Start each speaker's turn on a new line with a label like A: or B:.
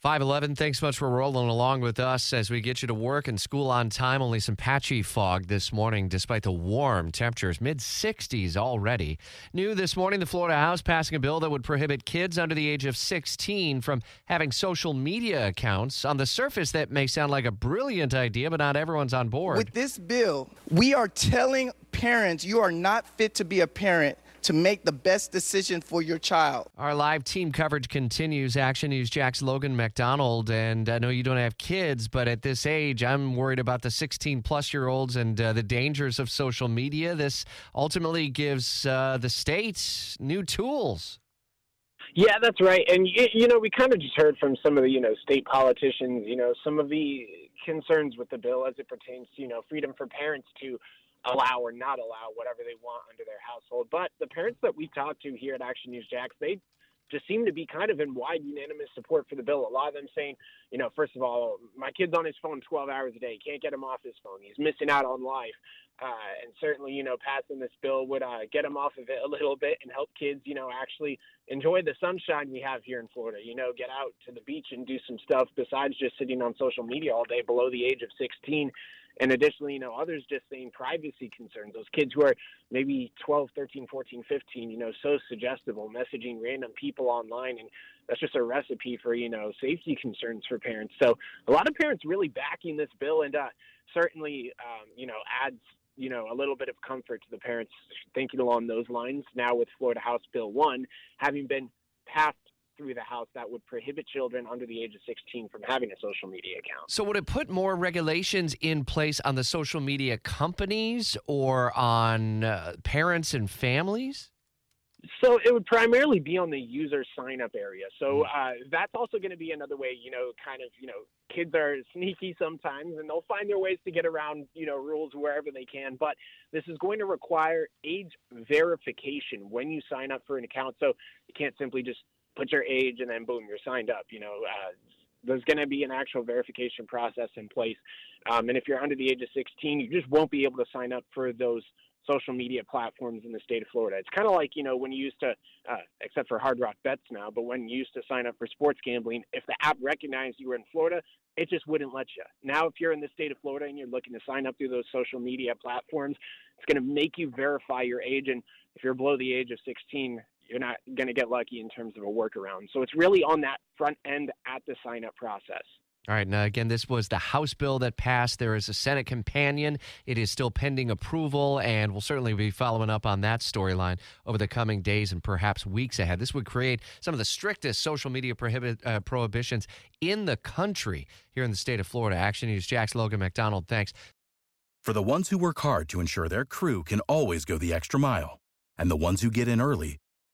A: 511, thanks so much for rolling along with us as we get you to work and school on time. Only some patchy fog this morning, despite the warm temperatures, mid 60s already. New this morning, the Florida House passing a bill that would prohibit kids under the age of 16 from having social media accounts. On the surface, that may sound like a brilliant idea, but not everyone's on board.
B: With this bill, we are telling parents you are not fit to be a parent to make the best decision for your child.
A: Our live team coverage continues. Action News Jax Logan MacDonald. And I know you don't have kids, but at this age, I'm worried about the 16 plus year olds and uh, the dangers of social media. This ultimately gives uh, the state new tools.
C: Yeah, that's right. And you know, we kind of just heard from some of the you know state politicians. You know, some of the concerns with the bill as it pertains to you know freedom for parents to allow or not allow whatever they want under their household. But the parents that we talked to here at Action News Jax, they just seem to be kind of in wide unanimous support for the bill. A lot of them saying, you know, first of all, my kid's on his phone 12 hours a day. Can't get him off his phone. He's missing out on life. Uh, and certainly, you know, passing this bill would uh, get him off of it a little bit and help kids, you know, actually enjoy the sunshine we have here in Florida. You know, get out to the beach and do some stuff besides just sitting on social media all day below the age of 16 and additionally, you know, others just saying privacy concerns. Those kids who are maybe 12, 13, 14, 15, you know, so suggestible, messaging random people online. And that's just a recipe for, you know, safety concerns for parents. So a lot of parents really backing this bill and uh, certainly, um, you know, adds you know, a little bit of comfort to the parents thinking along those lines. Now with Florida House Bill 1 having been passed through the House that would prohibit children under the age of 16 from having a social media account.
A: So, would it put more regulations in place on the social media companies or on uh, parents and families?
C: So it would primarily be on the user sign up area. So hmm. uh, that's also going to be another way, you know, kind of, you know, kids are sneaky sometimes and they'll find their ways to get around, you know, rules wherever they can. But this is going to require age verification when you sign up for an account. So you can't simply just put your age, and then boom, you're signed up. You know, uh, there's going to be an actual verification process in place. Um, and if you're under the age of 16, you just won't be able to sign up for those social media platforms in the state of Florida. It's kind of like, you know, when you used to, uh, except for Hard Rock Bets now, but when you used to sign up for sports gambling, if the app recognized you were in Florida, it just wouldn't let you. Now, if you're in the state of Florida and you're looking to sign up through those social media platforms, it's going to make you verify your age. And if you're below the age of 16, you're not going to get lucky in terms of a workaround. So it's really on that front end at the sign up process.
A: All right. Now, again, this was the House bill that passed. There is a Senate companion. It is still pending approval, and we'll certainly be following up on that storyline over the coming days and perhaps weeks ahead. This would create some of the strictest social media prohibit, uh, prohibitions in the country here in the state of Florida. Action News, Jax Logan MacDonald. Thanks.
D: For the ones who work hard to ensure their crew can always go the extra mile, and the ones who get in early,